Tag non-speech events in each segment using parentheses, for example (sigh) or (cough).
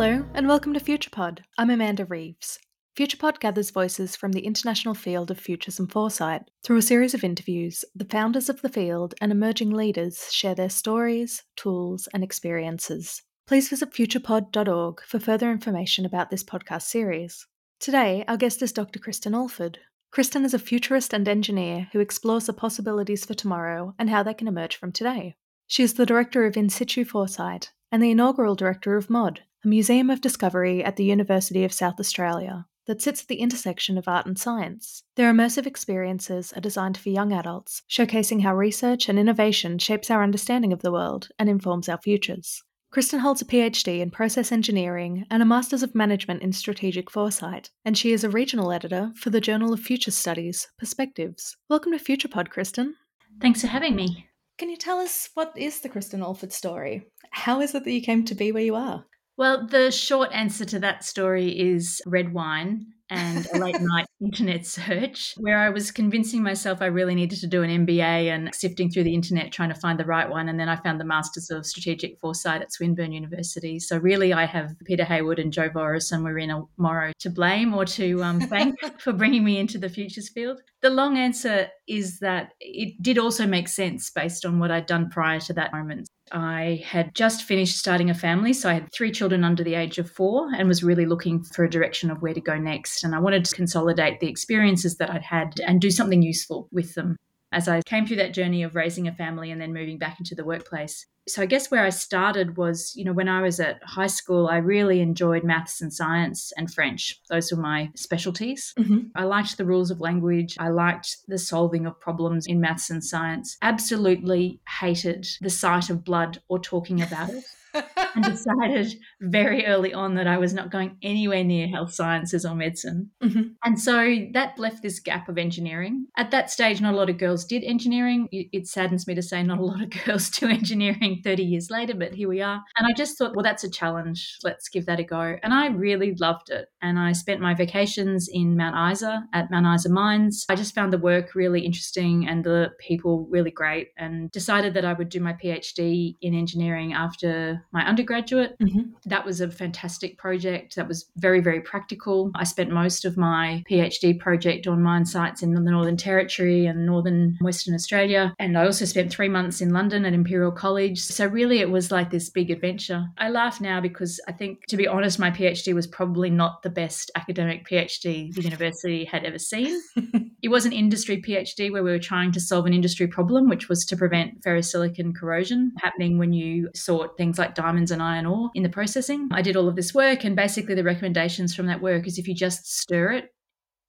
Hello, and welcome to FuturePod. I'm Amanda Reeves. FuturePod gathers voices from the international field of futures and foresight. Through a series of interviews, the founders of the field and emerging leaders share their stories, tools, and experiences. Please visit futurepod.org for further information about this podcast series. Today, our guest is Dr. Kristen Alford. Kristen is a futurist and engineer who explores the possibilities for tomorrow and how they can emerge from today. She is the director of In Situ Foresight and the inaugural director of MOD, a museum of discovery at the University of South Australia that sits at the intersection of art and science. Their immersive experiences are designed for young adults, showcasing how research and innovation shapes our understanding of the world and informs our futures. Kristen holds a PhD in process engineering and a Masters of Management in Strategic Foresight, and she is a regional editor for the Journal of Future Studies Perspectives. Welcome to FuturePod, Kristen. Thanks for having me. Can you tell us what is the Kristen Alford story? How is it that you came to be where you are? Well, the short answer to that story is red wine and a late (laughs) night internet search where I was convincing myself I really needed to do an MBA and sifting through the internet trying to find the right one. And then I found the Masters of Strategic Foresight at Swinburne University. So really, I have Peter Hayward and Joe Voros and Marina Morrow to blame or to um, thank (laughs) for bringing me into the futures field. The long answer is that it did also make sense based on what I'd done prior to that moment. I had just finished starting a family, so I had three children under the age of four and was really looking for a direction of where to go next. And I wanted to consolidate the experiences that I'd had and do something useful with them as I came through that journey of raising a family and then moving back into the workplace. So I guess where I started was, you know, when I was at high school, I really enjoyed maths and science and French. Those were my specialties. Mm-hmm. I liked the rules of language. I liked the solving of problems in maths and science. Absolutely hated the sight of blood or talking about it and decided very early on that I was not going anywhere near health sciences or medicine. Mm-hmm. And so that left this gap of engineering. At that stage, not a lot of girls did engineering. It saddens me to say not a lot of (laughs) girls do engineering 30 years later, but here we are. And I just thought, well, that's a challenge. Let's give that a go. And I really loved it. And I spent my vacations in Mount Isa at Mount Isa Mines. I just found the work really interesting and the people really great and decided that I would do my PhD in engineering after my undergraduate. Mm-hmm. That was a fantastic project. That was very, very practical. I spent most of my PhD project on mine sites in the Northern Territory and Northern Western Australia. And I also spent three months in London at Imperial College. So, really, it was like this big adventure. I laugh now because I think, to be honest, my PhD was probably not the best academic PhD the university had ever seen. (laughs) it was an industry PhD where we were trying to solve an industry problem, which was to prevent ferrosilicon corrosion happening when you sort things like diamonds and iron ore in the processing. I did all of this work, and basically, the recommendations from that work is if you just stir it,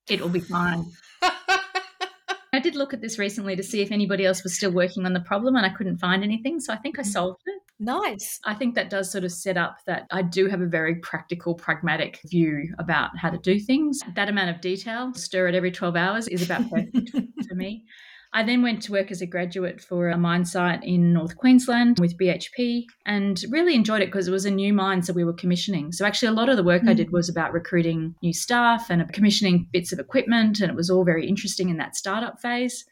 it will be fine. (laughs) I did look at this recently to see if anybody else was still working on the problem, and I couldn't find anything. So I think I mm. solved it. Nice. I think that does sort of set up that I do have a very practical, pragmatic view about how to do things. That amount of detail, stir it every 12 hours, is about perfect (laughs) for me. I then went to work as a graduate for a mine site in North Queensland with BHP and really enjoyed it because it was a new mine, so we were commissioning. So, actually, a lot of the work mm. I did was about recruiting new staff and commissioning bits of equipment, and it was all very interesting in that startup phase.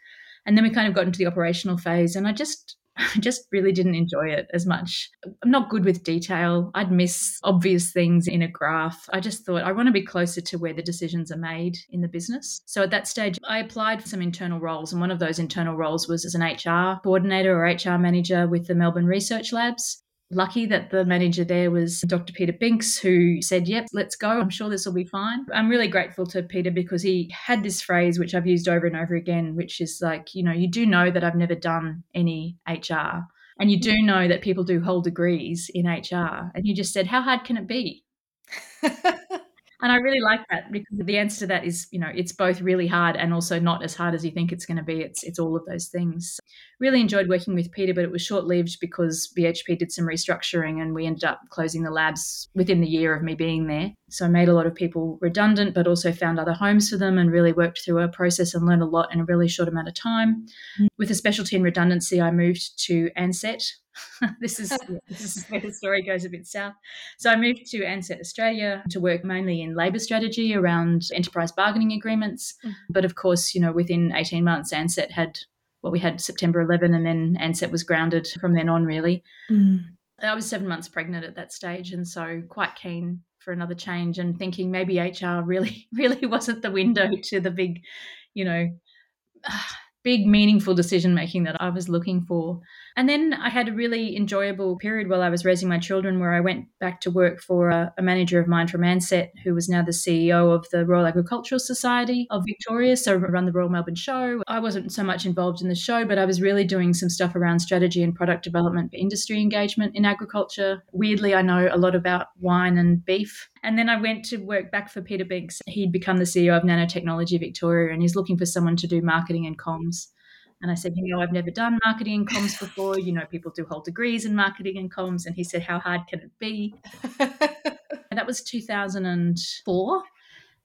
And then we kind of got into the operational phase, and I just (laughs) I just really didn't enjoy it as much. I'm not good with detail. I'd miss obvious things in a graph. I just thought I want to be closer to where the decisions are made in the business. So at that stage, I applied for some internal roles. And one of those internal roles was as an HR coordinator or HR manager with the Melbourne Research Labs lucky that the manager there was Dr. Peter Binks, who said, Yep, let's go. I'm sure this will be fine. I'm really grateful to Peter because he had this phrase, which I've used over and over again, which is like, you know, you do know that I've never done any HR. And you do know that people do whole degrees in HR. And you just said, How hard can it be? (laughs) And I really like that because the answer to that is, you know, it's both really hard and also not as hard as you think it's going to be. It's it's all of those things. Really enjoyed working with Peter, but it was short lived because BHP did some restructuring and we ended up closing the labs within the year of me being there. So I made a lot of people redundant, but also found other homes for them and really worked through a process and learned a lot in a really short amount of time. Mm-hmm. With a specialty in redundancy, I moved to Ansett, (laughs) this is (laughs) this is where the story goes a bit south. So I moved to Ansett Australia to work mainly in labour strategy around enterprise bargaining agreements. Mm. But of course, you know, within 18 months, Ansett had well, we had September 11, and then Ansett was grounded from then on, really. Mm. I was seven months pregnant at that stage, and so quite keen for another change and thinking maybe HR (laughs) really, really wasn't the window to the big, you know, (sighs) big meaningful decision making that I was looking for. And then I had a really enjoyable period while I was raising my children where I went back to work for a, a, manager of mine from Ansett, who was now the CEO of the Royal Agricultural Society of Victoria. So I run the Royal Melbourne Show. I wasn't so much involved in the show, but I was really doing some stuff around strategy and product development for industry engagement in agriculture. Weirdly, I know a lot about wine and beef. And then I went to work back for Peter Binks. He'd become the CEO of Nanotechnology Victoria and he's looking for someone to do marketing and comms. And I said, you know, I've never done marketing and comms before. You know, people do hold degrees in marketing and comms. And he said, how hard can it be? (laughs) and that was 2004.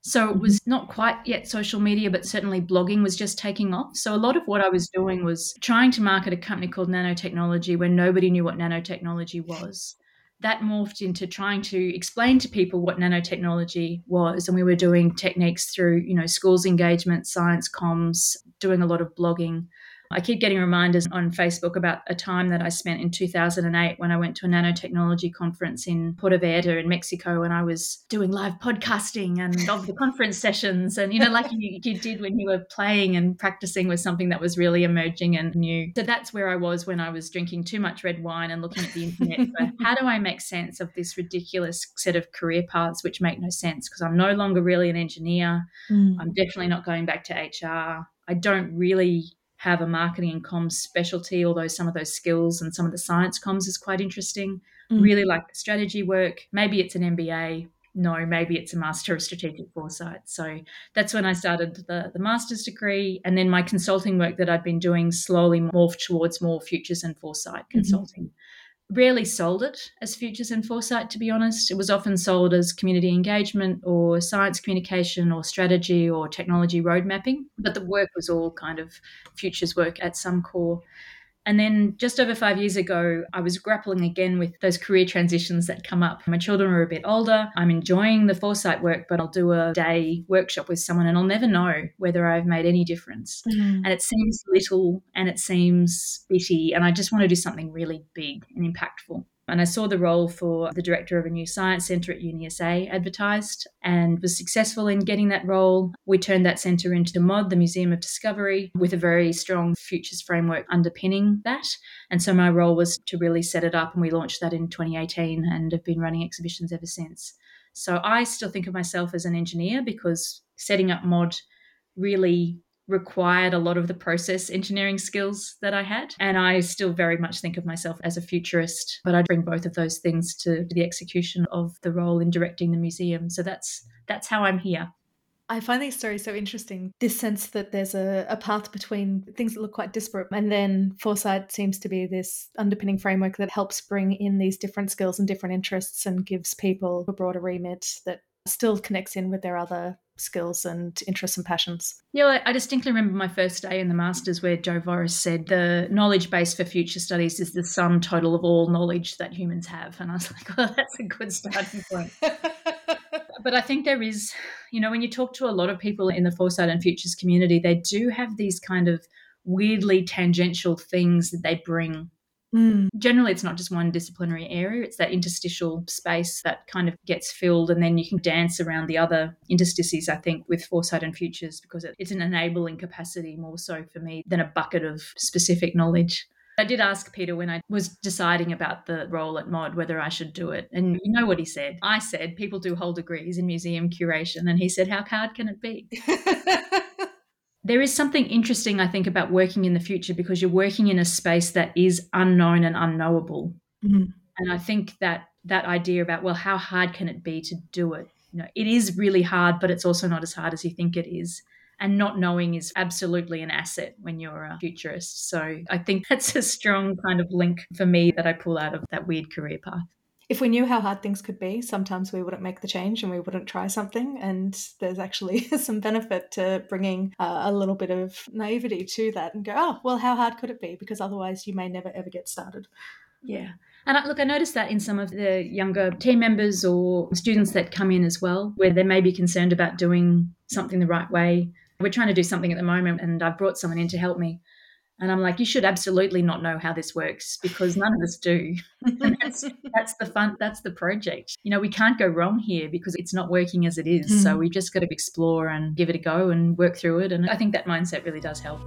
So it was mm-hmm. not quite yet social media, but certainly blogging was just taking off. So a lot of what I was doing was trying to market a company called Nanotechnology where nobody knew what nanotechnology was. That morphed into trying to explain to people what nanotechnology was. And we were doing techniques through, you know, schools engagement, science comms, doing a lot of blogging. I keep getting reminders on Facebook about a time that I spent in 2008 when I went to a nanotechnology conference in Puerto Vallarta in Mexico and I was doing live podcasting and of the conference sessions. And, you know, like you, you did when you were playing and practicing with something that was really emerging and new. So that's where I was when I was drinking too much red wine and looking at the internet. how do I make sense of this ridiculous set of career paths which make no sense? Because I'm no longer really an engineer. Mm. I'm definitely not going back to HR. I don't really have a marketing and comms specialty, although some of those skills and some of the science comms is quite interesting. Mm. Really like the strategy work. Maybe it's an MBA. No, maybe it's a Master of Strategic Foresight. So that's when I started the, the master's degree. And then my consulting work that I'd been doing slowly morphed towards more futures and foresight mm-hmm. consulting. Mm-hmm rarely sold it as futures and foresight to be honest. It was often sold as community engagement or science communication or strategy or technology road mapping but the work was all kind of futures work at some core and then just over five years ago, I was grappling again with those career transitions that come up. My children are a bit older. I'm enjoying the foresight work, but I'll do a day workshop with someone and I'll never know whether I've made any difference. Mm. And it seems little and it seems bitty. And I just want to do something really big and impactful. And I saw the role for the director of a new science centre at UniSA advertised and was successful in getting that role. We turned that centre into MOD, the Museum of Discovery, with a very strong futures framework underpinning that. And so my role was to really set it up, and we launched that in 2018 and have been running exhibitions ever since. So I still think of myself as an engineer because setting up MOD really required a lot of the process engineering skills that I had. And I still very much think of myself as a futurist, but I bring both of those things to the execution of the role in directing the museum. So that's that's how I'm here. I find these stories so interesting. This sense that there's a, a path between things that look quite disparate, and then foresight seems to be this underpinning framework that helps bring in these different skills and different interests and gives people a broader remit that still connects in with their other skills and interests and passions. Yeah, I distinctly remember my first day in the Masters where Joe Voros said the knowledge base for future studies is the sum total of all knowledge that humans have. And I was (laughs) like, well, that's a good starting point. (laughs) but I think there is, you know, when you talk to a lot of people in the foresight and futures community, they do have these kind of weirdly tangential things that they bring Mm. Generally, it's not just one disciplinary area, it's that interstitial space that kind of gets filled, and then you can dance around the other interstices, I think, with foresight and futures, because it's an enabling capacity more so for me than a bucket of specific knowledge. I did ask Peter when I was deciding about the role at MOD whether I should do it. And you know what he said? I said, people do hold degrees in museum curation. And he said, how hard can it be? (laughs) there is something interesting, I think, about working in the future because you're working in a space that is unknown and unknowable. Mm-hmm. And I think that that idea about, well, how hard can it be to do it? You know, it is really hard, but it's also not as hard as you think it is. And not knowing is absolutely an asset when you're a futurist. So I think (laughs) that's a strong kind of link for me that I pull out of that weird career path if we knew how hard things could be, sometimes we wouldn't make the change and we wouldn't try something. And there's actually (laughs) some benefit to bringing uh, a little bit of naivety to that and go, oh, well, how hard could it be? Because otherwise, you may never ever get started. Yeah. And look, I noticed that in some of the younger team members or students that come in as well, where they may be concerned about doing something the right way. We're trying to do something at the moment, and I've brought someone in to help me And I'm like, you should absolutely not know how this works because none of us do. that's, (laughs) that's the fun, that's the project. You know, we can't go wrong here because it's not working as it is. Mm. So we just got to explore and give it a go and work through it. And I think that mindset really does help.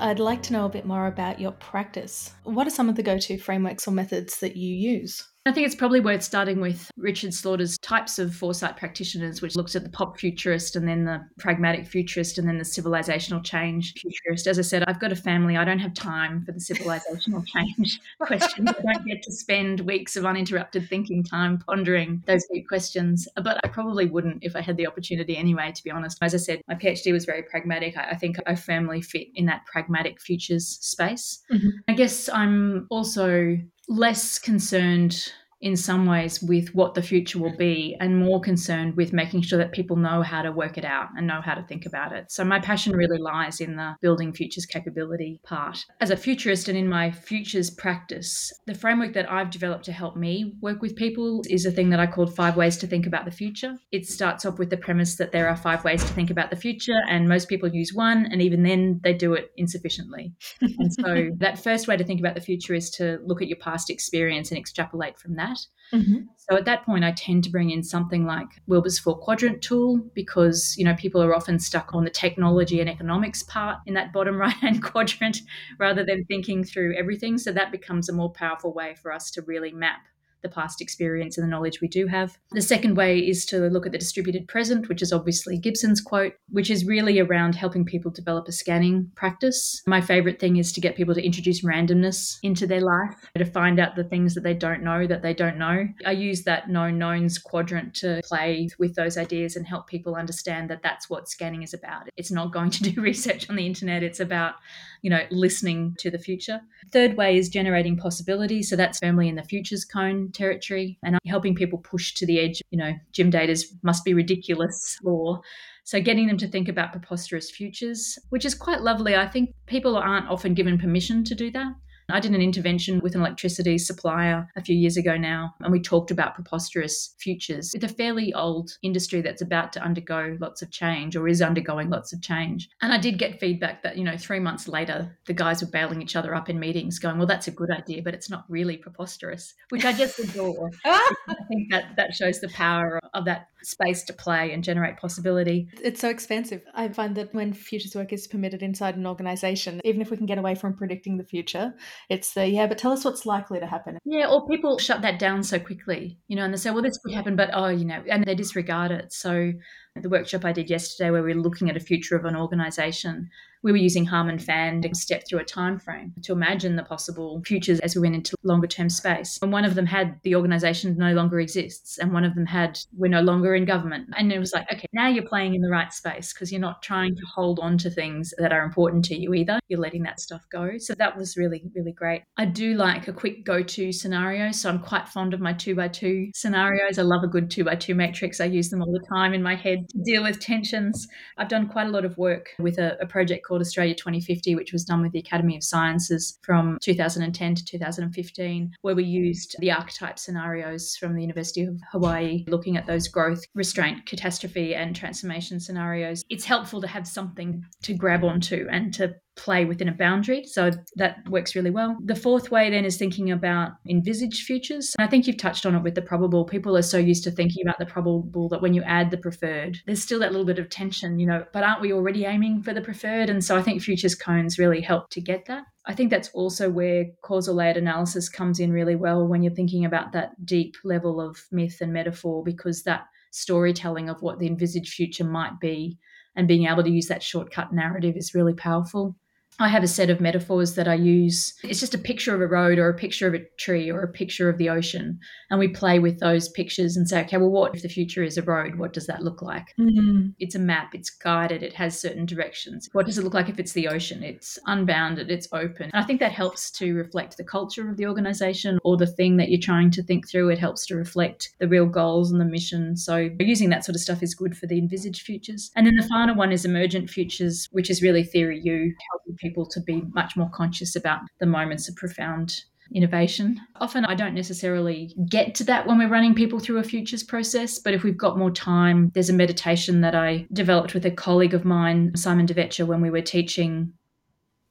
I'd like to know a bit more about your practice. What are some of the go to frameworks or methods that you use? I think it's probably worth starting with Richard Slaughter's types of foresight practitioners, which looks at the pop futurist and then the pragmatic futurist and then the civilizational change futurist. As I said, I've got a family. I don't have time for the civilizational (laughs) change (laughs) questions. I don't get to spend weeks of uninterrupted thinking time pondering those deep questions. But I probably wouldn't if I had the opportunity anyway, to be honest. As I said, my PhD was very pragmatic. I think I firmly fit in that pragmatic futures space. Mm-hmm. I guess I'm also less concerned in some ways with what the future will be and more concerned with making sure that people know how to work it out and know how to think about it. So my passion really lies in the building futures capability part. As a futurist and in my futures practice, the framework that I've developed to help me work with people is a thing that I called five ways to think about the future. It starts off with the premise that there are five ways to think about the future and most people use one and even then they do it insufficiently. and so (laughs) that first way to think about the future is to look at your past experience and extrapolate from that that. Mm-hmm. So at that point, I tend to bring in something like Wilber's four quadrant tool because you know people are often stuck on the technology and economics part in that bottom (laughs) right hand quadrant rather than thinking through everything. So that becomes a more powerful way for us to really map the past experience and the knowledge we do have. The second way is to look at the distributed present, which is obviously Gibson's quote, which is really around helping people develop a scanning practice. My favorite thing is to get people to introduce randomness into their life, to find out the things that they don't know that they don't know. I use that known knowns quadrant to play with those ideas and help people understand that that's what scanning is about. It's not going to do (laughs) research on the internet, it's about you know, listening to the future. Third way is generating possibility. So that's firmly in the futures cone territory and helping people push to the edge, you know, Jim Dator's must be ridiculous law. So getting them to think about preposterous futures, which is quite lovely. I think people aren't often given permission to do that. I did an intervention with an electricity supplier a few years ago now, and we talked about preposterous futures with a fairly old industry that's about to undergo lots of change or is undergoing lots of change. And I did get feedback that, you know, three months later, the guys were bailing each other up in meetings going, well, that's a good idea, but it's not really preposterous, which I just (laughs) adore. I think that that shows the power of that space to play and generate possibility. It's so expensive. I find that when futures work is permitted inside an organization, even if we can get away from predicting the future, it's the, yeah, but tell us what's likely to happen. Yeah, or people shut that down so quickly, you know, and they say, well, this could happen, but oh, you know, and they disregard it. So the workshop I did yesterday where we were looking at a future of an organization, we were using Harm and Fan to step through a time frame to imagine the possible futures as we went into longer term space. And one of them had the organization no longer exists, and one of them had we're no longer in government. And it was like, okay, now you're playing in the right space because you're not trying to hold on to things that are important to you either. You're letting that stuff go. So that was really, really great. I do like a quick go to scenario. So I'm quite fond of my two by two scenarios. I love a good two by two matrix. I use them all the time in my head to deal with tensions. I've done quite a lot of work with a, a project called called Australia 2050, which was done with the Academy of Sciences from 2010 to 2015, where we used the archetype scenarios from the University of Hawaii, looking at those growth, restraint, catastrophe, and transformation scenarios. It's helpful to have something to grab onto and to play within a boundary. So that works really well. The fourth way then is thinking about envisaged futures. I think you've touched on it with the probable. People are so used to thinking about the probable that when you add the preferred, there's still that little bit of tension, you know, but aren't we already aiming for the preferred? And so I think futures cones really help to get that. I think that's also where causal layered analysis comes in really well when you're thinking about that deep level of myth and metaphor, because that storytelling of what the envisaged future might be and being able to use that shortcut narrative is really powerful. I have a set of metaphors that I use. It's just a picture of a road or a picture of a tree or a picture of the ocean. And we play with those pictures and say, okay, well, what if the future is a road? What does that look like? Mm-hmm. It's a map, it's guided, it has certain directions. What does it look like if it's the ocean? It's unbounded, it's open. And I think that helps to reflect the culture of the organization or the thing that you're trying to think through. It helps to reflect the real goals and the mission. So using that sort of stuff is good for the envisaged futures. And then the final one is emergent futures, which is really theory U, helping people to be much more conscious about the moments of profound innovation. Often I don't necessarily get to that when we're running people through a futures process, but if we've got more time, there's a meditation that I developed with a colleague of mine, Simon DeVetcher, when we were teaching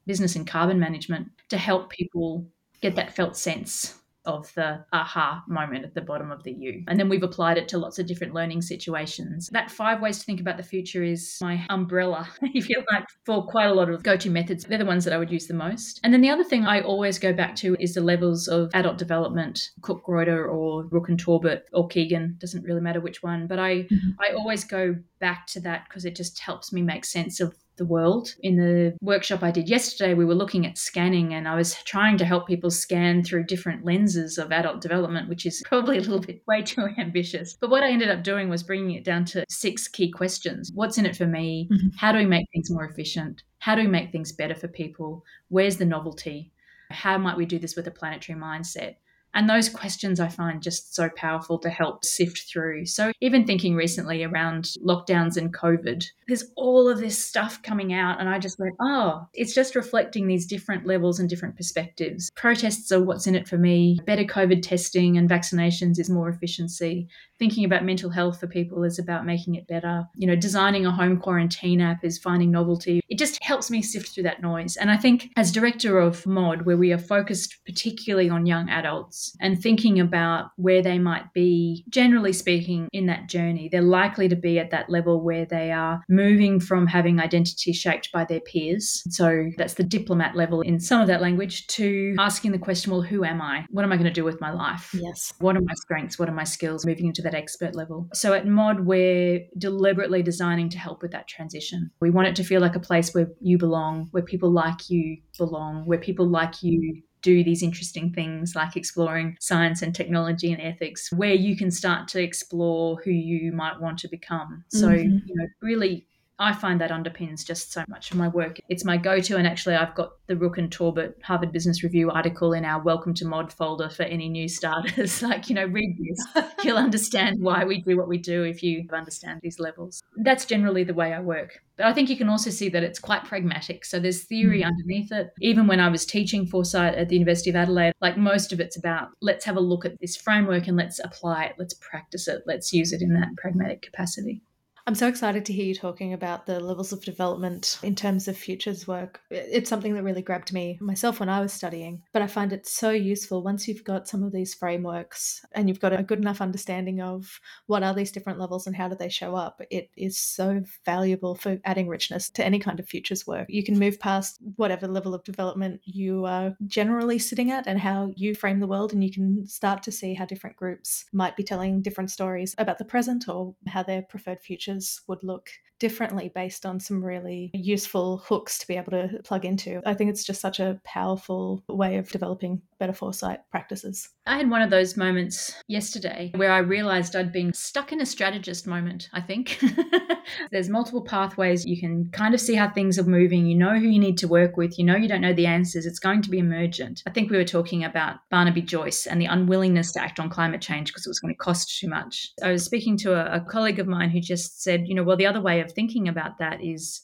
business and carbon management to help people get that felt sense of the aha moment at the bottom of the U. And then we've applied it to lots of different learning situations. That five ways to think about the future is my umbrella, (laughs) if you like, for quite a lot of go to methods. They're the ones that I would use the most. And then the other thing I always go back to is the levels of adult development, Cook Greuter or Rooke and Torbert or Keegan, doesn't really matter which one. But I, mm-hmm. I always go back to that because it just helps me make sense of the world. In the workshop I did yesterday, we were looking at scanning and I was trying to help people scan through different lenses of adult development, which is (laughs) probably a little bit way too ambitious. But what I ended up doing was bringing it down to six key questions What's in it for me? Mm-hmm. How do we make things more efficient? How do we make things better for people? Where's the novelty? How might we do this with a planetary mindset? And those questions I find just so powerful to help sift through. So, even thinking recently around lockdowns and COVID, there's all of this stuff coming out. And I just went, oh, it's just reflecting these different levels and different perspectives. Protests are what's in it for me. Better COVID testing and vaccinations is more efficiency thinking about mental health for people is about making it better. You know, designing a home quarantine app is finding novelty. It just helps me sift through that noise. And I think as director of MOD, where we are focused particularly on young adults and thinking about where they might be, generally speaking, in that journey, they're likely to be at that level where they are moving from having identity shaped by their peers. So that's the diplomat level in some of that language to asking the question, well, who am I? What am I going to do with my life? Yes. What are my strengths? What are my skills? Moving into that expert level. So at Mod, we're deliberately designing to help with that transition. We want it to feel like a place where you belong, where people like you belong, where people like you do these interesting things like exploring science and technology and ethics, where you can start to explore who you might want to become. So, mm-hmm. you know, really I find that underpins just so much of my work. It's my go to. And actually, I've got the Rooke and Torbert Harvard Business Review article in our Welcome to Mod folder for any new starters. (laughs) like, you know, read this. (laughs) You'll understand why we do what we do if you understand these levels. That's generally the way I work. But I think you can also see that it's quite pragmatic. So there's theory mm. underneath it. Even when I was teaching foresight at the University of Adelaide, like most of it's about let's have a look at this framework and let's apply it, let's practice it, let's use it in that pragmatic capacity. I'm so excited to hear you talking about the levels of development in terms of futures work. It's something that really grabbed me myself when I was studying, but I find it so useful once you've got some of these frameworks and you've got a good enough understanding of what are these different levels and how do they show up. It is so valuable for adding richness to any kind of futures work. You can move past whatever level of development you are generally sitting at and how you frame the world, and you can start to see how different groups might be telling different stories about the present or how their preferred futures would look differently based on some really useful hooks to be able to plug into. I think it's just such a powerful way of developing better foresight practices. I had one of those moments yesterday where I realized I'd been stuck in a strategist moment, I think. (laughs) There's multiple pathways. You can kind of see how things are moving. You know who you need to work with. You know you don't know the answers. It's going to be emergent. I think we were talking about Barnaby Joyce and the unwillingness to act on climate change because it was going to cost too much. I was speaking to a, a colleague of mine who just said, you know, well, the other way of thinking about that is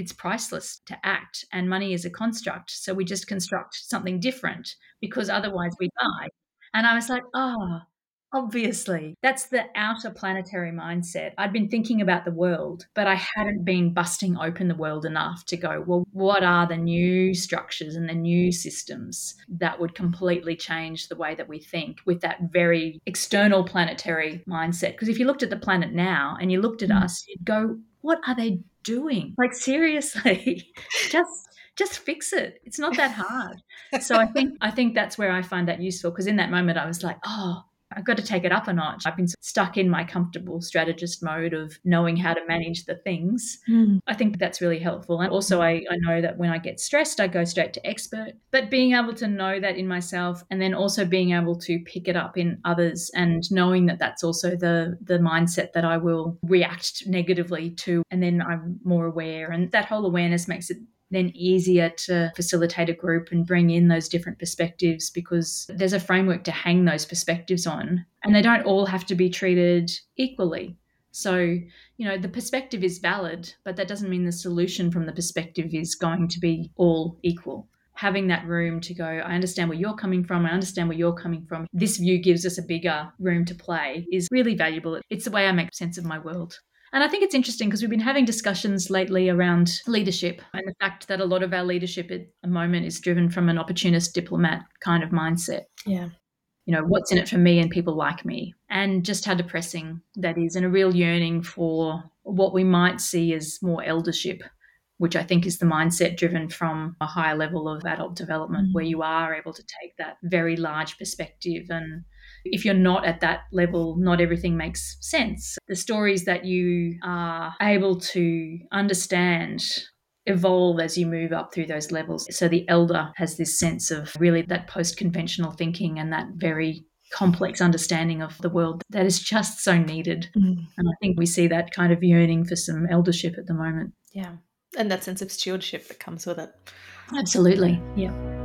it's priceless to act and money is a construct. So we just construct something different because otherwise we die. And I was like, oh, obviously, that's the outer planetary mindset. I'd been thinking about the world, but I hadn't been busting open the world enough to go, well, what are the new structures and the new systems that would completely change the way that we think with that very external planetary mindset? Because if you looked at the planet now and you looked at mm. us, you'd go, what are they doing? Like seriously, (laughs) just just fix it. It's not that hard. so I think I think that's where I find that useful because in that moment I was like, oh, I've got to take it up a notch. I've been stuck in my comfortable strategist mode of knowing how to manage the things. Mm. I think that's really helpful. And also, I, I know that when I get stressed, I go straight to expert. But being able to know that in myself and then also being able to pick it up in others and knowing that that's also the, the mindset that I will react negatively to. And then I'm more aware. And that whole awareness makes it then easier to facilitate a group and bring in those different perspectives because there's a framework to hang those perspectives on and they don't all have to be treated equally. So, you know, the perspective is valid, but that doesn't mean the solution from the perspective is going to be all equal. having that room to go, I understand where you're coming from, I understand where you're coming from. This view gives us a bigger room to play is really valuable. It's the way I make sense of my world. And I think it's interesting because we've been having discussions lately around leadership and the fact that a lot of our leadership at the moment is driven from an opportunist diplomat kind of mindset. Yeah. You know, what's in it for me and people like me, and just how depressing that is, and a real yearning for what we might see as more eldership which I think is the mindset driven from a higher level of adult development mm-hmm. where you are able to take that very large perspective. And if you're not at that level, not everything makes sense. The stories that you are able to understand evolve as you move up through those levels. So the elder has this sense of really that post conventional thinking and that very complex understanding of the world that is just so needed. Mm. And I think we see that kind of yearning for some eldership at the moment. Yeah and that sense of stewardship that comes with it. Absolutely. Yeah.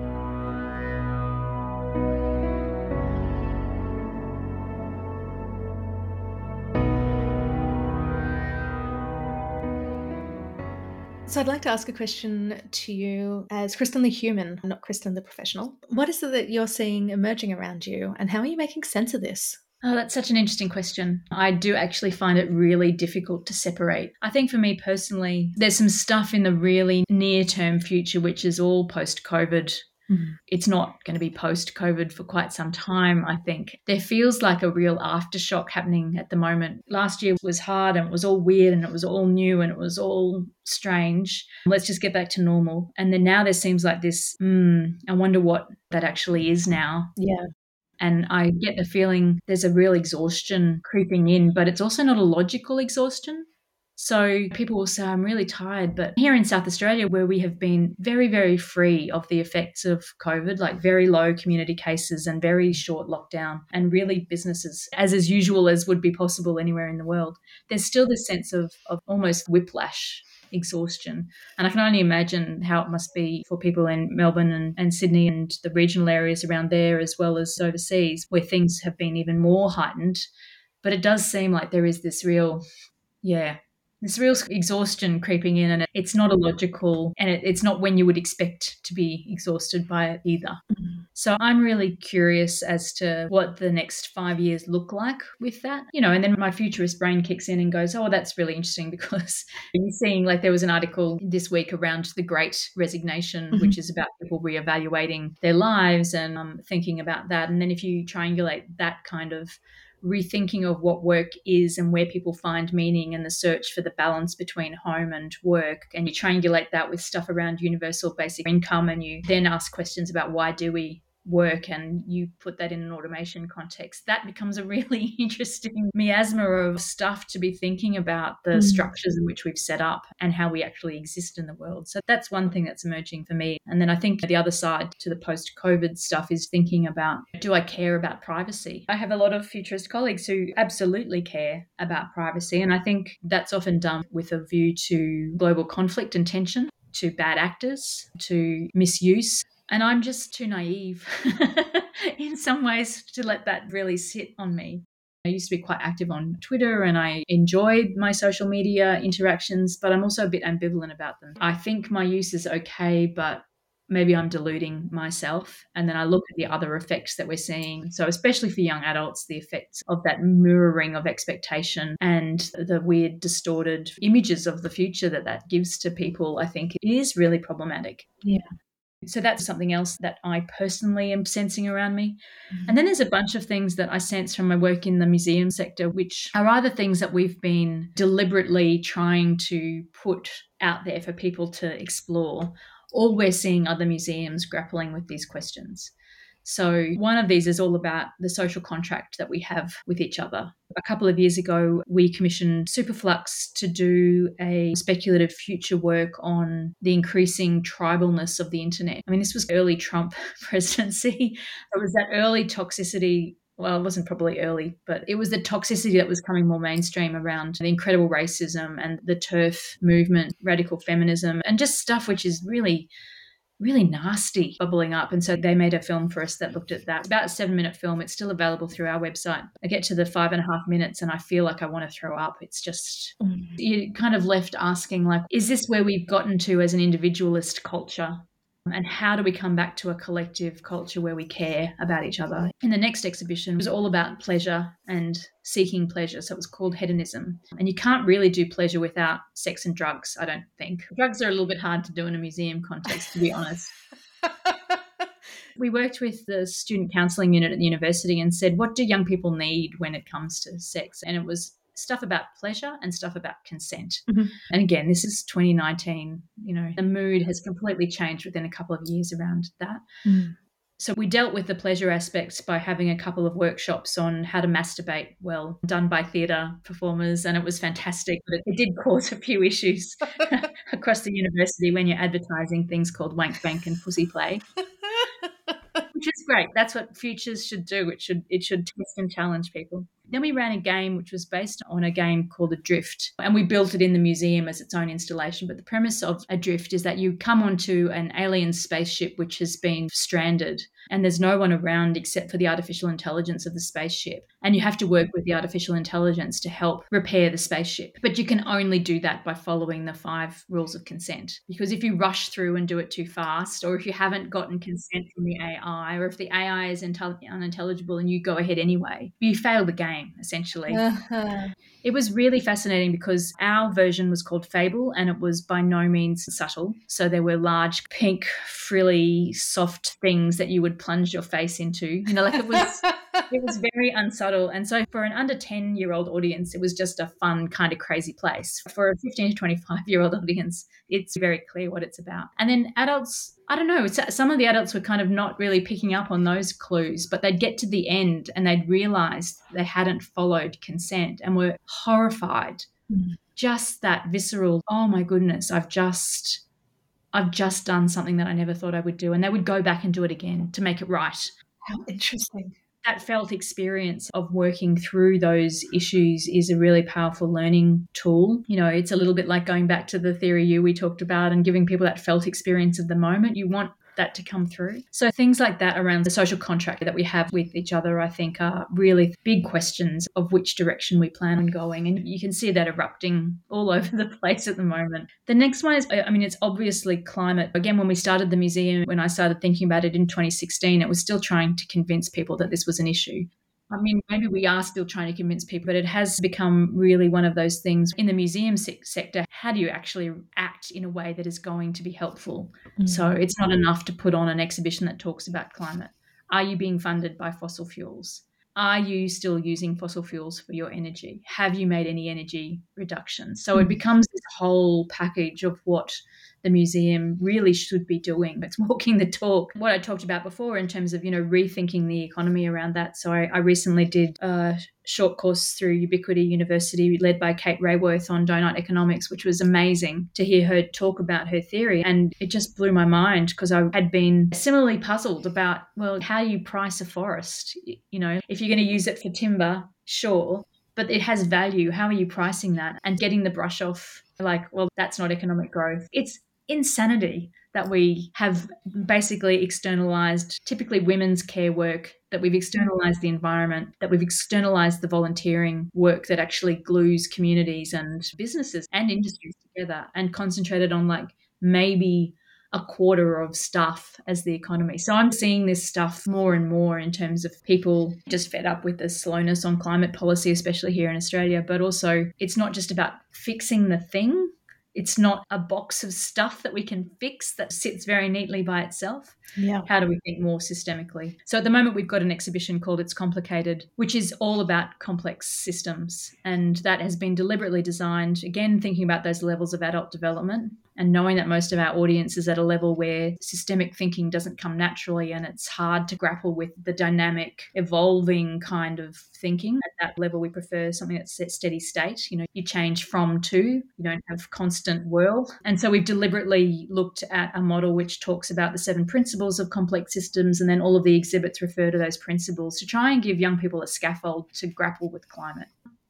So I'd like to ask a question to you as Kristen the human, not Kristen the professional. What is it that you're seeing emerging around you, and how are you making sense of this? Oh, that's such an interesting question. I do actually find it really difficult to separate. I think for me personally, there's some stuff in the really near term future which is all post COVID. Mm. It's not going to be post COVID for quite some time, I think. There feels like a real aftershock happening at the moment. Last year was hard and it was all weird and it was all new and it was all strange. Let's just get back to normal. And then now there seems like this, mm, I wonder what that actually is now. Yeah. And I get the feeling there's a real exhaustion creeping in, but it's also not a logical exhaustion. So people will say, I'm really tired. But here in South Australia, where we have been very, very free of the effects of COVID, like very low community cases and very short lockdown, and really businesses as as usual as would be possible anywhere in the world, there's still this sense of, of almost whiplash exhaustion. And I can only imagine how it must be for people in Melbourne and, and Sydney and the regional areas around there, as well as overseas, where things have been even more heightened. But it does seem like there is this real, yeah, this real exhaustion creeping in, and it's not a logical, and it, it's not when you would expect to be exhausted by it either. Mm-hmm. So I'm really curious as to what the next five years look like with that, you know. And then my futurist brain kicks in and goes, "Oh, that's really interesting (laughs) because you're seeing like there was an article this week around the Great Resignation, mm-hmm. which is about people reevaluating their lives and um, thinking about that. And then if you triangulate that kind of rethinking of what work is and where people find meaning and the search for the balance between home and work. And you triangulate that with stuff around universal basic income, and you then ask questions about why do we work and you put that in an automation context, that becomes a really (laughs) interesting miasma of stuff to be thinking about the mm. structures in which we've set up and how we actually exist in the world. So that's one thing that's emerging for me. And then I think the other side to the post COVID stuff is thinking about do I care about privacy? I have a lot of futurist colleagues who absolutely care about privacy. And I think that's often done with a view to global conflict and tension to bad actors, to misuse and I'm just too naive (laughs) in some ways to let that really sit on me. I used to be quite active on Twitter and I enjoyed my social media interactions, but I'm also a bit ambivalent about them. I think my use is okay, but maybe I'm deluding myself. And then I look at the other effects that we're seeing. So, especially for young adults, the effects of that mirroring of expectation and the weird, distorted images of the future that that gives to people, I think is really problematic. Yeah. So that's something else that I personally am sensing around me. Mm-hmm. And then there's a bunch of things that I sense from my work in the museum sector, which are either things that we've been deliberately trying to put out there for people to explore, or we're seeing other museums grappling with these questions. So, one of these is all about the social contract that we have with each other. A couple of years ago, we commissioned Superflux to do a speculative future work on the increasing tribalness of the internet. I mean, this was early Trump (laughs) presidency. It was that early toxicity well, it wasn't probably early, but it was the toxicity that was coming more mainstream around the incredible racism and the TERF movement, radical feminism, and just stuff which is really really nasty bubbling up. And so they made a film for us that looked at that. It's about a seven minute film. It's still available through our website. I get to the five and a half minutes and I feel like I want to throw up. It's just, mm. you kind of left asking, like, is this where we've gotten to as an individualist culture? And how do we come back to a collective culture where we care about each other. And the next exhibition it was all about pleasure and seeking pleasure. So it was called hedonism. And you can't really do pleasure without sex and drugs, I don't think. Drugs are a little bit hard to do in a museum context, to be honest. (laughs) we worked with the student counselling unit at the university and said, what do young people need when it comes to sex? And it was stuff about pleasure and stuff about consent. Mm-hmm. And again, this is 2019. You know, the mood has completely changed within a couple of years around that. Mm. So we dealt with the pleasure aspects by having a couple of workshops on how to masturbate well, done by theatre performers, and it was fantastic. But it did cause a few issues (laughs) across the university when you're advertising things called wank bank and pussy play. (laughs) Which is great. That's what futures should do. It should it should test and challenge people. Then we ran a game which was based on a game called Adrift, and we built it in the museum as its own installation. But the premise of Adrift is that you come onto an alien spaceship which has been stranded, and there's no one around except for the artificial intelligence of the spaceship. And you have to work with the artificial intelligence to help repair the spaceship. But you can only do that by following the five rules of consent. Because if you rush through and do it too fast, or if you haven't gotten consent from the AI, or if the AI is unintelligible and you go ahead anyway, you fail the game, essentially. Uh-huh. It was really fascinating because our version was called Fable and it was by no means subtle. So there were large, pink, frilly, soft things that you would plunge your face into. You know, like it was. it was (laughs) very unsubtle. And so for an under 10 year old audience, it was just a fun, kind of crazy place. For a 15 to 25 year old audience, it's very clear what it's about. And then adults, I don't know, some of the adults were kind of not really picking up on those clues, but they'd get to the end and they'd realize they hadn't followed consent and were horrified. Mm. Just that visceral, oh my goodness, I've just. I've just done something that I never thought I would do. And they would go back and do it again to make it right. How interesting that felt experience of working through those issues is a really powerful learning tool. You know, it's a little bit like going back to the theory U we talked about and giving people that felt experience of the moment. You want that to come through. So things like that around the social contract that we have with each other, I think are really big questions of which direction we plan on going. And you can see that erupting all (laughs) over the place at the moment. The next one is, I mean, it's obviously climate. Again, when we started the museum, when I started thinking about it in 2016, it was still trying to convince people that this was an issue. I mean, maybe we are still trying to convince people, but it has become really one of those things in the museum se- sector. How do you actually act in a way that is going to be helpful? Mm. So it's not enough to put on an exhibition that talks about climate. Are you being funded by fossil fuels? Are you still using fossil fuels for your energy? Have you made any energy reductions? So it mm. becomes this whole package of what the museum really should be doing. It's walking the talk. What I talked about before in terms of, you know, rethinking the economy around that. So I, I recently did a short course through Ubiquity University led by Kate Raworth on donut economics, which was amazing to hear her talk about her theory. And it just blew my mind because I had been similarly puzzled about, well, how you price a forest. You know, if you're going to use it for timber, sure, but it has value. How are you pricing that? And getting the brush off like, well, that's not economic growth. It's insanity that we have basically externalized typically women's care work that we've externalized the environment that we've externalized the volunteering work that actually glues communities and businesses and industries together and concentrated on like maybe a quarter of stuff as the economy. So I'm seeing this stuff more and more in terms of people just fed up with the slowness on climate policy, especially here in Australia. But also, it's not just about fixing the thing, it's not a box of stuff that we can fix that sits very neatly by itself. Yeah. How do we think more systemically? So at the moment, we've got an exhibition called It's Complicated, which is all about complex systems. And that has been deliberately designed, again, thinking about those levels of adult development and knowing that most of our audience is at a level where systemic thinking doesn't come naturally and it's hard to grapple with the dynamic, evolving kind of thinking. At that level, we prefer something that's steady state. You know, you change from to, you don't have constant whirl. And so we've deliberately looked at a model which talks about the seven principles of complex systems and then all of the exhibits refer to those principles to try and give young people a scaffold to grapple with climate.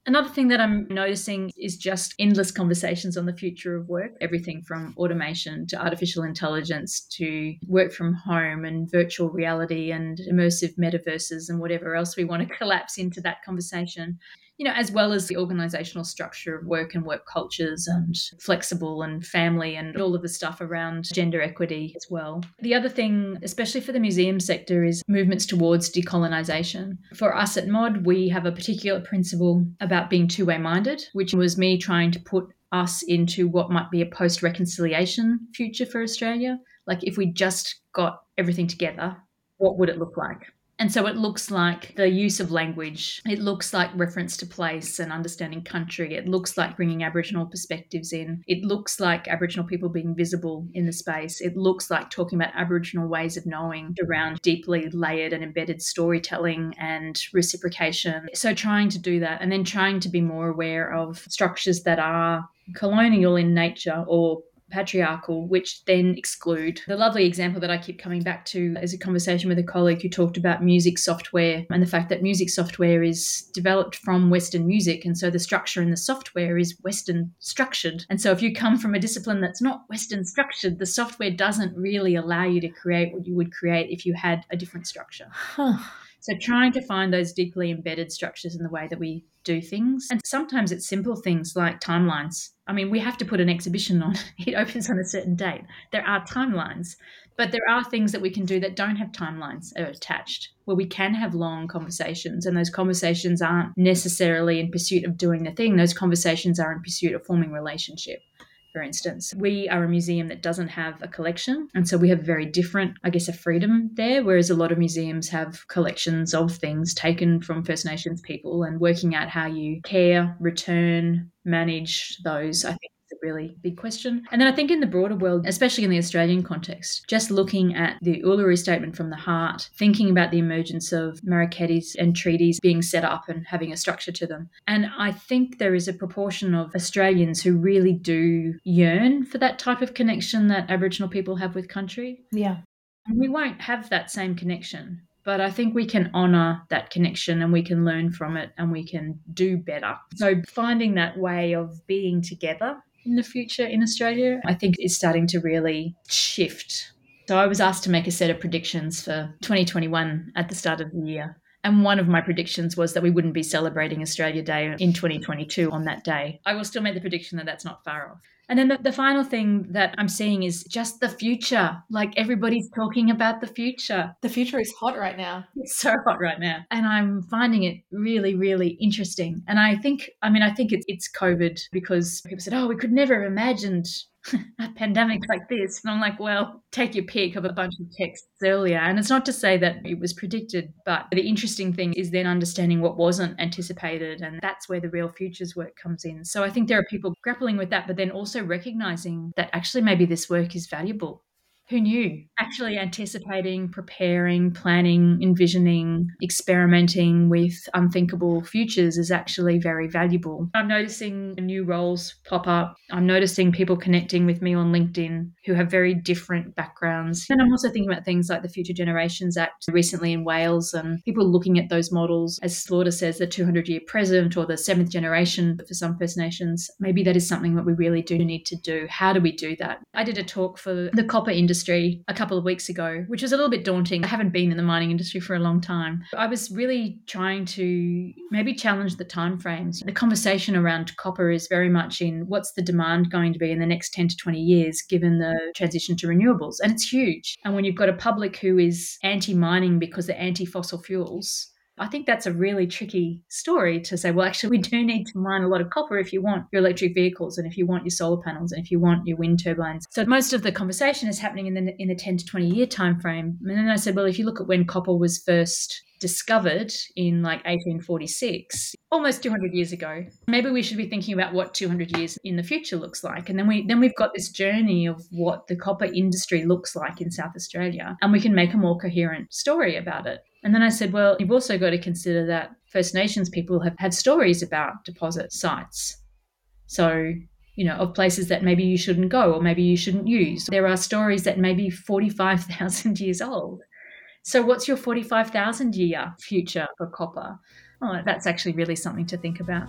Another thing that I'm noticing is just endless conversations on the future of work, everything from automation to artificial intelligence to work from home and virtual reality and immersive metaverses and whatever else we want to collapse into that conversation. You know, as well as the organizational structure of work and work cultures and flexible and family and all of the stuff around gender equity as well. The other thing, especially for the museum sector, is movements towards decolonization. For us at MOD, we have a particular principle about being two way minded, which was me trying to put us into what might be a post reconciliation future for Australia. Like if we just got everything together, what would it look like? And so it looks like the use of language. It looks like reference to place and understanding country. It looks like bringing Aboriginal perspectives in. It looks like Aboriginal people being visible in the space. It looks like talking about Aboriginal ways of knowing around deeply layered and embedded storytelling and reciprocation. So trying to do that and then trying to be more aware of structures that are colonial in nature or patriarchal, which then exclude. The lovely example that I keep coming back to is a conversation with a colleague who talked about music software and the fact that music software is developed from Western music. And so the structure in the software is Western structured. And so if you come from a discipline that's not Western structured, the software doesn't really allow you to create what you would create if you had a different structure. Huh. So trying to find those deeply embedded structures in the way that we do things. And sometimes it's simple things like timelines. I mean, we have to put an exhibition on, (laughs) it opens on a certain date. There are timelines, but there are things that we can do that don't have timelines attached, where we can have long conversations. And those conversations aren't necessarily in pursuit of doing the thing, those conversations are in pursuit of forming relationship for instance. We are a museum that doesn't have a collection. And so we have very different, I guess, a freedom there, whereas a lot of museums have collections of things taken from First Nations people and working out how you care, return, manage those, I think really big question. And then I think in the broader world, especially in the Australian context, just looking at the Uluru Statement from the Heart, thinking about the emergence of Makarratas and treaties being set up and having a structure to them. And I think there is a proportion of Australians who really do yearn for that type of connection that Aboriginal people have with country. Yeah. And we won't have that same connection but I think we can honor that connection and we can learn from it and we can do better. So, finding that way of being together in the future in Australia, I think is starting to really shift. So I was asked to make a set of predictions for 2021 at the start of the year. And one of my predictions was that we wouldn't be celebrating Australia Day in 2022 on that day. I will still make the prediction that that's not far off. And then the, the, final thing that I'm seeing is just the future. Like everybody's talking about the future. The future is hot right now. It's so hot right now. And I'm finding it really, really interesting. And I think, I mean, I think it's, it's COVID because people said, oh, we could never have imagined (laughs) a pandemic like this. And I'm like, well, take your pick of a bunch of texts earlier. And it's not to say that it was predicted, but the interesting thing is then understanding what wasn't anticipated. And that's where the real futures work comes in. So I think there are people grappling with that, but then also recognizing that actually maybe this work is valuable who knew? Actually anticipating, preparing, planning, envisioning, experimenting with unthinkable futures is actually very valuable. I'm noticing new roles pop up. I'm noticing people connecting with me on LinkedIn who have very different backgrounds. And I'm also thinking about things like the Future Generations Act recently in Wales and people looking at those models, as Slaughter says, the 200 year present or the seventh generation for some First Nations. Maybe that is something that we really do need to do. How do we do that? I did a talk for the copper industry industry a couple of weeks ago, which was a little bit daunting. I haven't been in the mining industry for a long time. I was really trying to maybe challenge the timeframes. The conversation around copper is very much in what's the demand going to be in the next 10 to 20 years given the transition to renewables. And it's huge. And when you've got a public who is anti-mining because they're anti-fossil fuels, I think that's a really tricky story to say, well, actually, we do need to mine a lot of copper if you want your electric vehicles and if you want your solar panels and if you want your wind turbines. So most of the conversation is happening in the, in the 10 to 20 year time frame. And then I said, well, if you look at when copper was first discovered in like 1846 almost 200 years ago maybe we should be thinking about what 200 years in the future looks like and then we then we've got this journey of what the copper industry looks like in south australia and we can make a more coherent story about it and then I said, well, you've also got to consider that First Nations people have had stories about deposit sites. So, you know, of places that maybe you shouldn't go or maybe you shouldn't use. There are stories that may be 45,000 (laughs) years old. So, what's your 45,000 year future for copper? Oh, that's actually really something to think about.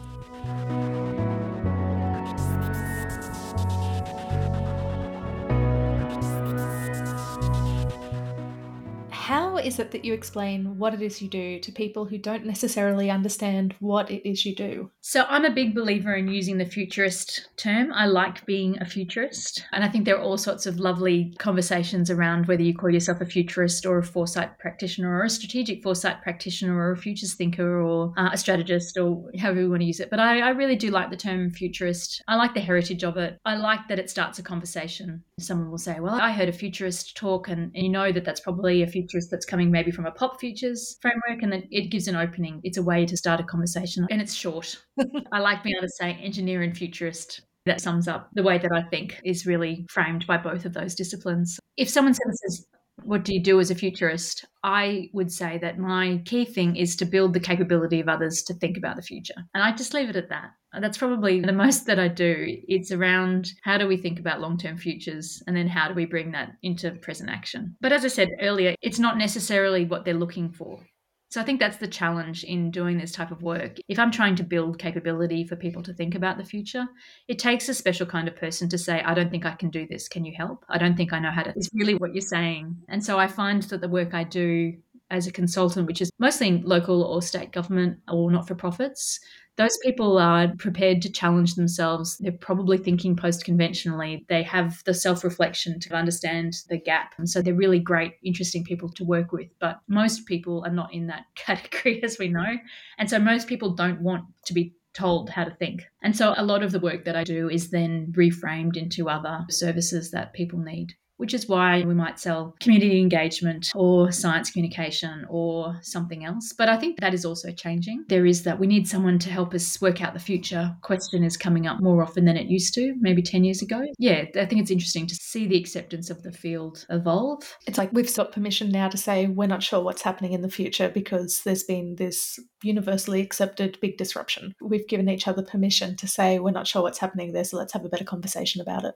Is it that you explain what it is you do to people who don't necessarily understand what it is you do? So, I'm a big believer in using the futurist term. I like being a futurist. And I think there are all sorts of lovely conversations around whether you call yourself a futurist or a foresight practitioner or a strategic foresight practitioner or a futures thinker or uh, a strategist or however you want to use it. But I, I really do like the term futurist. I like the heritage of it. I like that it starts a conversation. Someone will say, Well, I heard a futurist talk, and, and you know that that's probably a futurist that's coming maybe from a pop futures framework. And then it gives an opening. It's a way to start a conversation. And it's short. (laughs) I like being able to say engineer and futurist. That sums up the way that I think is really framed by both of those disciplines. If someone says, what do you do as a futurist? I would say that my key thing is to build the capability of others to think about the future. And I just leave it at that. That's probably the most that I do. It's around how do we think about long term futures and then how do we bring that into present action. But as I said earlier, it's not necessarily what they're looking for. So I think that's the challenge in doing this type of work. If I'm trying to build capability for people to think about the future, it takes a special kind of person to say, I don't think I can do this. Can you help? I don't think I know how to. It's really what you're saying. And so I find that the work I do as a consultant, which is mostly in local or state government or not for profits, those people are prepared to challenge themselves. They're probably thinking post conventionally. They have the self reflection to understand the gap. And so they're really great, interesting people to work with. But most people are not in that (laughs) category, as we know. And so most people don't want to be told how to think. And so a lot of the work that I do is then reframed into other services that people need which is why we might sell community engagement or science communication or something else. But I think that is also changing. There is that we need someone to help us work out the future. Question is coming up more often than it used to, maybe 10 years ago. Yeah, I think it's interesting to see the acceptance of the field evolve. It's like we've got permission now to say we're not sure what's happening in the future because there's been this universally accepted big disruption. We've given each other permission to say we're not sure what's happening there, so let's have a better conversation about it.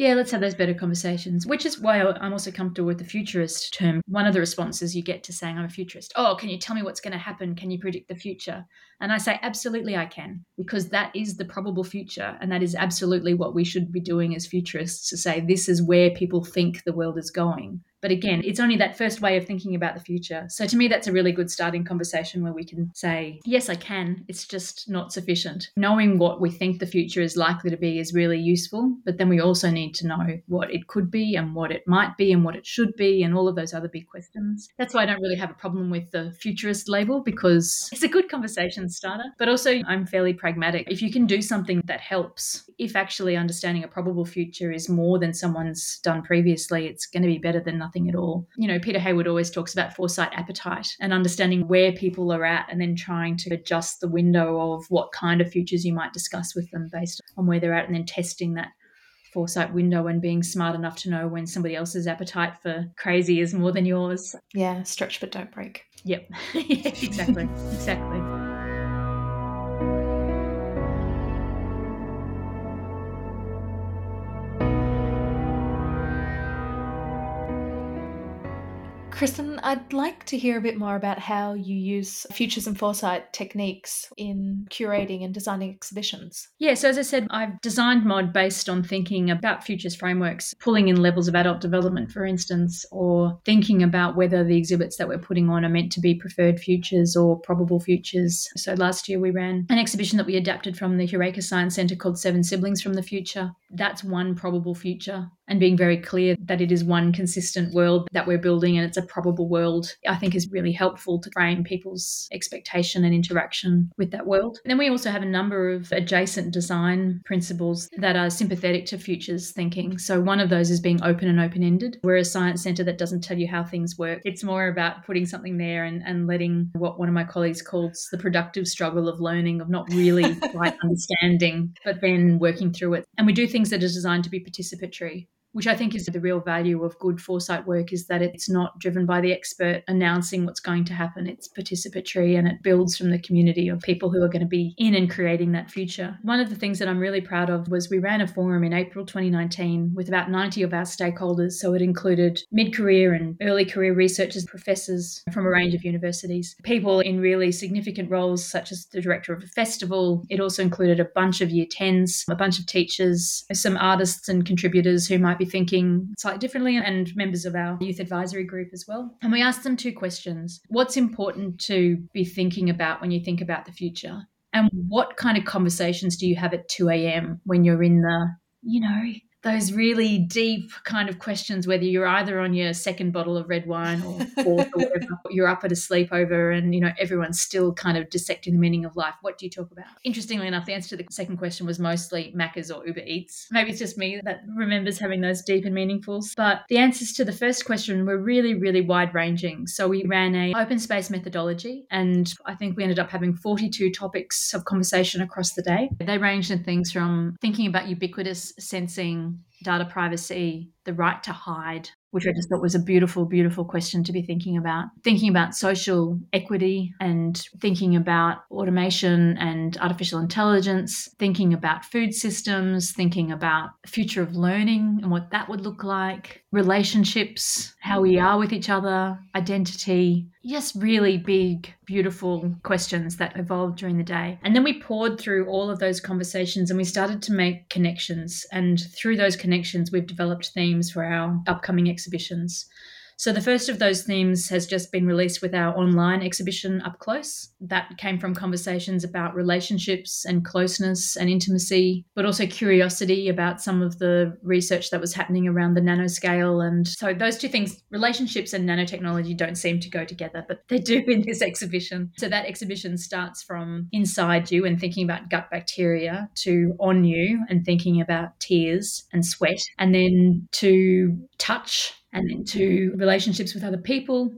Yeah, let's have those better conversations, which is why I'm also comfortable with the futurist term. One of the responses you get to saying I'm a futurist, oh, can you tell me what's going to happen? Can you predict the future? And I say, absolutely, I can, because that is the probable future. And that is absolutely what we should be doing as futurists to say, this is where people think the world is going. But again, it's only that first way of thinking about the future. So to me, that's a really good starting conversation where we can say, yes, I can. It's just not sufficient. Knowing what we think the future is likely to be is really useful. But then we also need to know what it could be and what it might be and what it should be and all of those other big questions. That's why I don't really have a problem with the futurist label because it's a good conversation starter. But also, I'm fairly pragmatic. If you can do something that helps, if actually understanding a probable future is more than someone's done previously, it's going to be better than nothing nothing at all. You know, Peter Hayward always talks about foresight appetite and understanding where people are at and then trying to adjust the window of what kind of futures you might discuss with them based on where they're at and then testing that foresight window and being smart enough to know when somebody else's appetite for crazy is more than yours. Yeah, stretch but don't break. Yep. (laughs) yeah, exactly. exactly. Kristen, I'd like to hear a bit more about how you use futures and foresight techniques in curating and designing exhibitions. Yeah, so as I said, I've designed MOD based on thinking about futures frameworks, pulling in levels of adult development, for instance, or thinking about whether the exhibits that we're putting on are meant to be preferred futures or probable futures. So last year we ran an exhibition that we adapted from the Heureka Science Centre called Seven Siblings from the Future. That's one probable future and being very clear that it is one consistent world that we're building and it's a probable world, I think is really helpful to frame people's expectation and interaction with that world. And then we also have a number of adjacent design principles that are sympathetic to futures thinking. So one of those is being open and open ended. We're a science centre that doesn't tell you how things work. It's more about putting something there and, and letting what one of my colleagues calls the productive struggle of learning, of not really (laughs) quite understanding, but then working through it. And we do things that are designed to be participatory which I think is the real value of good foresight work is that it's not driven by the expert announcing what's going to happen. It's participatory and it builds from the community of people who are going to be in and creating that future. One of the things that I'm really proud of was we ran a forum in April 2019 with about 90 of our stakeholders. So it included mid career and early career researchers, professors from a range of universities, people in really significant roles, such as the director of a festival. It also included a bunch of year 10s, a bunch of teachers, some artists and contributors who might be thinking slightly differently, and members of our youth advisory group as well. And we asked them two questions What's important to be thinking about when you think about the future? And what kind of conversations do you have at 2 a.m. when you're in the, you know, those really deep kind of questions, whether you're either on your second bottle of red wine or (laughs) fourth or whatever, you're up at a sleepover and, you know, everyone's still kind of dissecting the meaning of life. What do you talk about? Interestingly enough, the answer to the second question was mostly Macca's or Uber Eats. Maybe it's just me that remembers having those deep and meaningfuls. But the answers to the first question were really, really wide ranging. So we ran a open space methodology and I think we ended up having 42 topics of conversation across the day. They ranged in things from thinking about ubiquitous sensing data privacy, the right to hide, which I just thought was a beautiful, beautiful question to be thinking about. Thinking about social equity and thinking about automation and artificial intelligence, thinking about food systems, thinking about future of learning and what that would look like, relationships, how we mm. are with each other, identity, just really big, beautiful questions that evolved during the day. And then we pored through all of those conversations and we started to make connections. And through those connections, we've developed themes for our upcoming exhibitions. So the first of those themes has just been released with our online exhibition Up Close. That came from conversations about relationships and closeness and intimacy, but also curiosity about some of the research that was happening around the nanoscale. And so those two things, relationships and nanotechnology, don't seem to go together, but they do in this exhibition. So that exhibition starts from inside you and thinking about gut bacteria to on you and thinking about tears and sweat, and then to touch and then to relationships with other people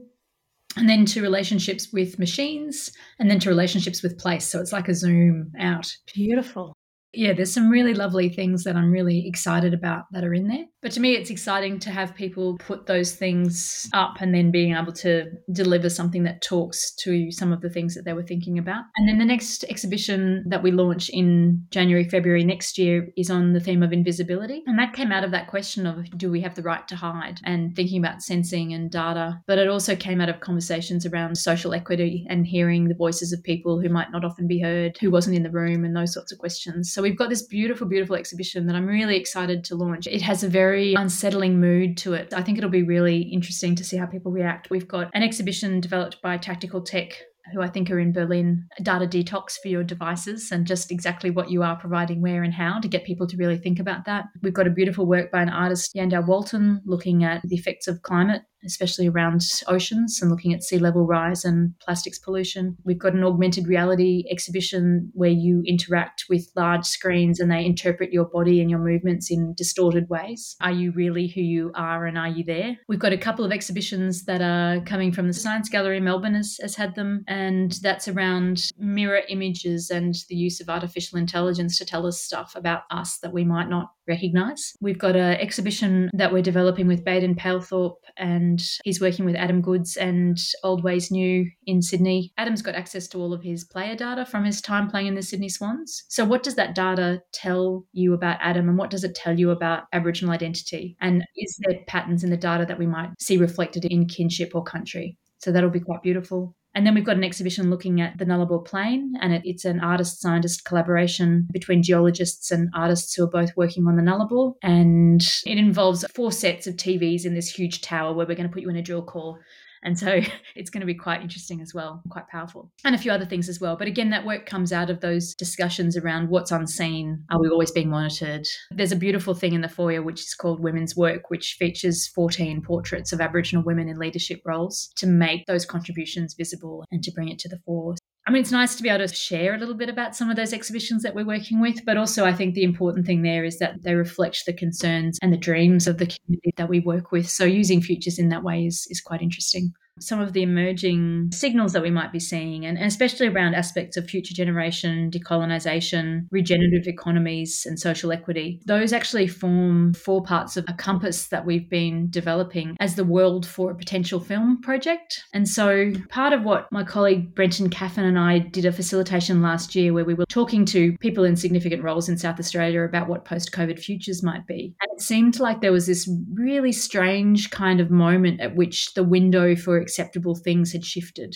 and then to relationships with machines and then to relationships with place. So it's like a zoom out. Beautiful. Yeah, there's some really lovely things that I'm really excited about that are in there. But to me, it's exciting to have people put those things up and then being able to deliver something that talks to some of the things that they were thinking about. And then the next exhibition that we launch in January, February next year is on the theme of invisibility. And that came out of that question of do we have the right to hide and thinking about sensing and data. But it also came out of conversations around social equity and hearing the voices of people who might not often be heard, who wasn't in the room, and those sorts of questions. So we've got this beautiful, beautiful exhibition that I'm really excited to launch. It has a very unsettling mood to it. I think it'll be really interesting to see how people react. We've got an exhibition developed by Tactical Tech who I think are in Berlin, data detox for your devices and just exactly what you are providing where and how to get people to really think about that. We've got a beautiful work by an artist, Yandell Walton, looking at the effects of climate especially around oceans and looking at sea level rise and plastics pollution. We've got an augmented reality exhibition where you interact with large screens and they interpret your body and your movements in distorted ways. Are you really who you are and are you there? We've got a couple of exhibitions that are coming from the Science Gallery Melbourne has, has had them, and that's around mirror images and the use of artificial intelligence to tell us stuff about us that we might not recognize. We've got an exhibition that we're developing with Baden Pailthorpe, and he's working with Adam Goodes and Old Ways New in Sydney. Adam's got access to all of his player data from his time playing in the Sydney Swans. So, what does that data tell you about Adam, and what does it tell you about Aboriginal identity? And is there patterns in the data that we might see reflected in kinship or country? So, that'll be quite beautiful. And then we've got an exhibition looking at the Nullarbor Plain, and it, it's an artist scientist collaboration between geologists and artists who are both working on the Nullarbor. And it involves four sets of TVs in this huge tower where we're going to put you in a drill core and so (laughs) it's going to be quite interesting as well, quite powerful. And a few other things as well. But again, that work comes out of those discussions around what's unseen. Are we always being monitored? There's a beautiful thing in the foyer which is called Women's Work, which features 14 portraits of Aboriginal women in leadership roles to make those contributions visible and to bring it to the fore. I mean, it's nice to be able to share a little bit about some of those exhibitions that we're working with, but also I think the important thing there is that they reflect the concerns and the dreams of the community that we work with. So using futures in that way is, is quite interesting some of the emerging signals that we might be seeing, and, especially around aspects of future generation, decolonisation, regenerative economies, and social equity. Those actually form four parts of a compass that we've been developing as the world for a potential film project. And so, part of what my colleague Brenton Caffin and I did a facilitation last year where we were talking to people in significant roles in South Australia about what post COVID futures might be. And it seemed like there was this really strange kind of moment at which the window for acceptable things had shifted.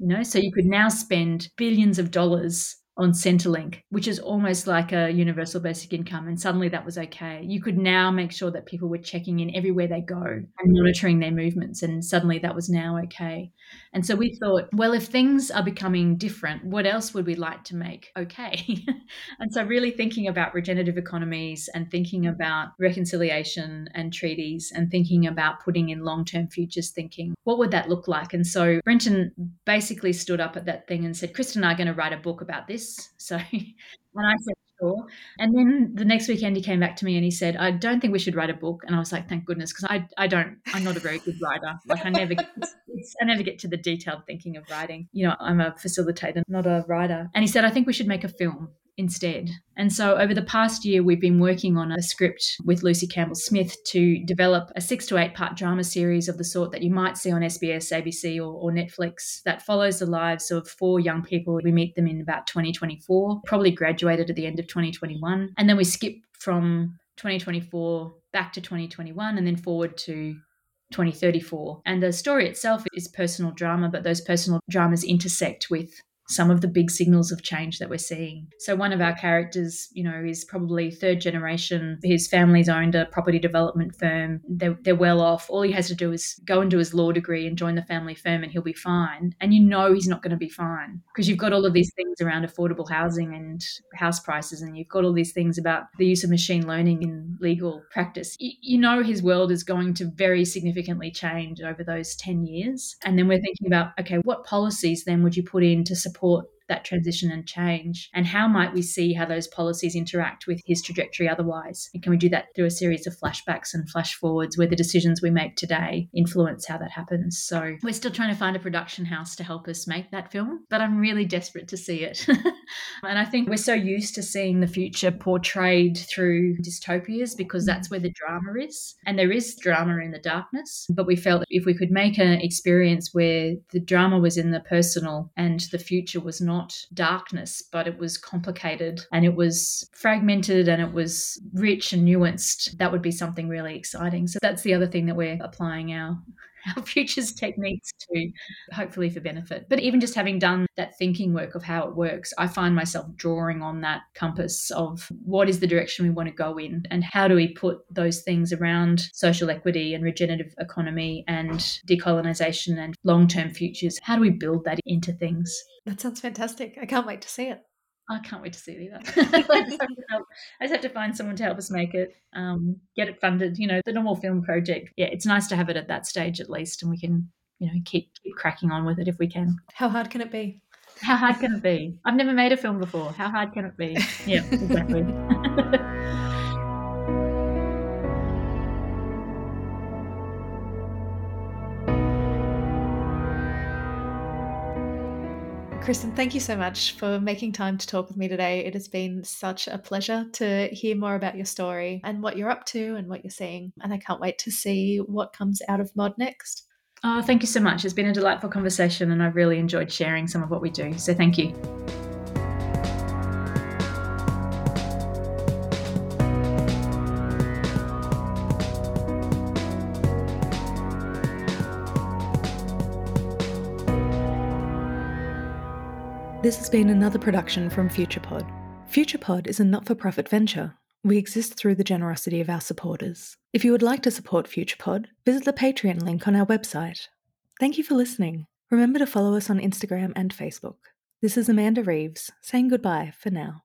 You know, so you could now spend billions of dollars on Centrelink, which is almost like a universal basic income. And suddenly that was okay. You could now make sure that people were checking in everywhere they go and mm-hmm. monitoring their movements. And suddenly that was now okay. And so we thought, well, if things are becoming different, what else would we like to make okay? (laughs) and so really thinking about regenerative economies and thinking mm-hmm. about reconciliation and treaties and thinking about putting in long term futures thinking, what would that look like? And so Brenton basically stood up at that thing and said, Kristen and I are going to write a book about this so, (laughs) and I said, sure. And then the next weekend he came back to me and he said, I don't think we should write a book. And I was like, thank goodness, because I, I don't, I'm not a very good writer. Like I never, I never get to the detailed thinking of writing. You know, I'm a facilitator, not a writer. And he said, I think we should make a film instead. And so over the past year, we've been working on a script with Lucy Campbell Smith to develop a six to eight part drama series of the sort that you might see on SBS, ABC, or, or, Netflix that follows the lives of four young people. We meet them in about 2024, probably graduated at the end of 2021. And then we skip from 2024 back to 2021 and then forward to 2034. And the story itself is personal drama, but those personal dramas intersect with some of the big signals of change that we're seeing. So one of our characters, you know, is probably third generation. His family's owned a property development firm. They're, they're well off. All he has to do is go and do his law degree and join the family firm and he'll be fine. And you know he's not going to be fine because you've got all of these things around affordable housing and house prices and you've got all these things about the use of machine learning in legal practice. You, you know his world is going to very significantly change over those 10 years. And then we're thinking about, okay, what policies then would you put in to support support that transition and change? And how might we see how those policies interact with his trajectory otherwise? And can we do that through a series of flashbacks and flash forwards where the decisions we make today influence how that happens? So we're still trying to find a production house to help us make that film, but I'm really desperate to see it. (laughs) and I think we're so used to seeing the future portrayed through dystopias because that's mm. where the drama is. And there is drama in the darkness, but we felt that if we could make an experience where the drama was in the personal and the future was not not darkness, but it was complicated and it was fragmented and it was rich and nuanced, that would be something really exciting. So that's the other thing that we're applying our (laughs) our futures techniques to hopefully for benefit. But even just having done that thinking work of how it works, I find myself drawing on that compass of what is the direction we want to go in and how do we put those things around social equity and regenerative economy and decolonization and long term futures. How do we build that into things? That sounds fantastic. I can't wait to see it. I can't wait to see it either. (laughs) I, just I, just have to find someone to help us make it, um, get it funded. You know, the normal film project. Yeah, it's nice to have it at that stage at least, and we can, you know, keep keep cracking on with it if we can. How hard can it be? How hard can it be? I've never made a film before. How hard can it be? (laughs) Yeah, exactly. (laughs) Kristen, thank you so much for making time to talk with me today. It has been such a pleasure to hear more about your story and what you're up to and what you're seeing. And I can't wait to see what comes out of Mod next. Oh, thank you so much. It's been a delightful conversation and I've really enjoyed sharing some of what we do. So thank you. This has been another production from FuturePod. FuturePod is a not for profit venture. We exist through the generosity of our supporters. If you would like to support FuturePod, visit the Patreon link on our website. Thank you for listening. Remember to follow us on Instagram and Facebook. This is Amanda Reeves saying goodbye for now.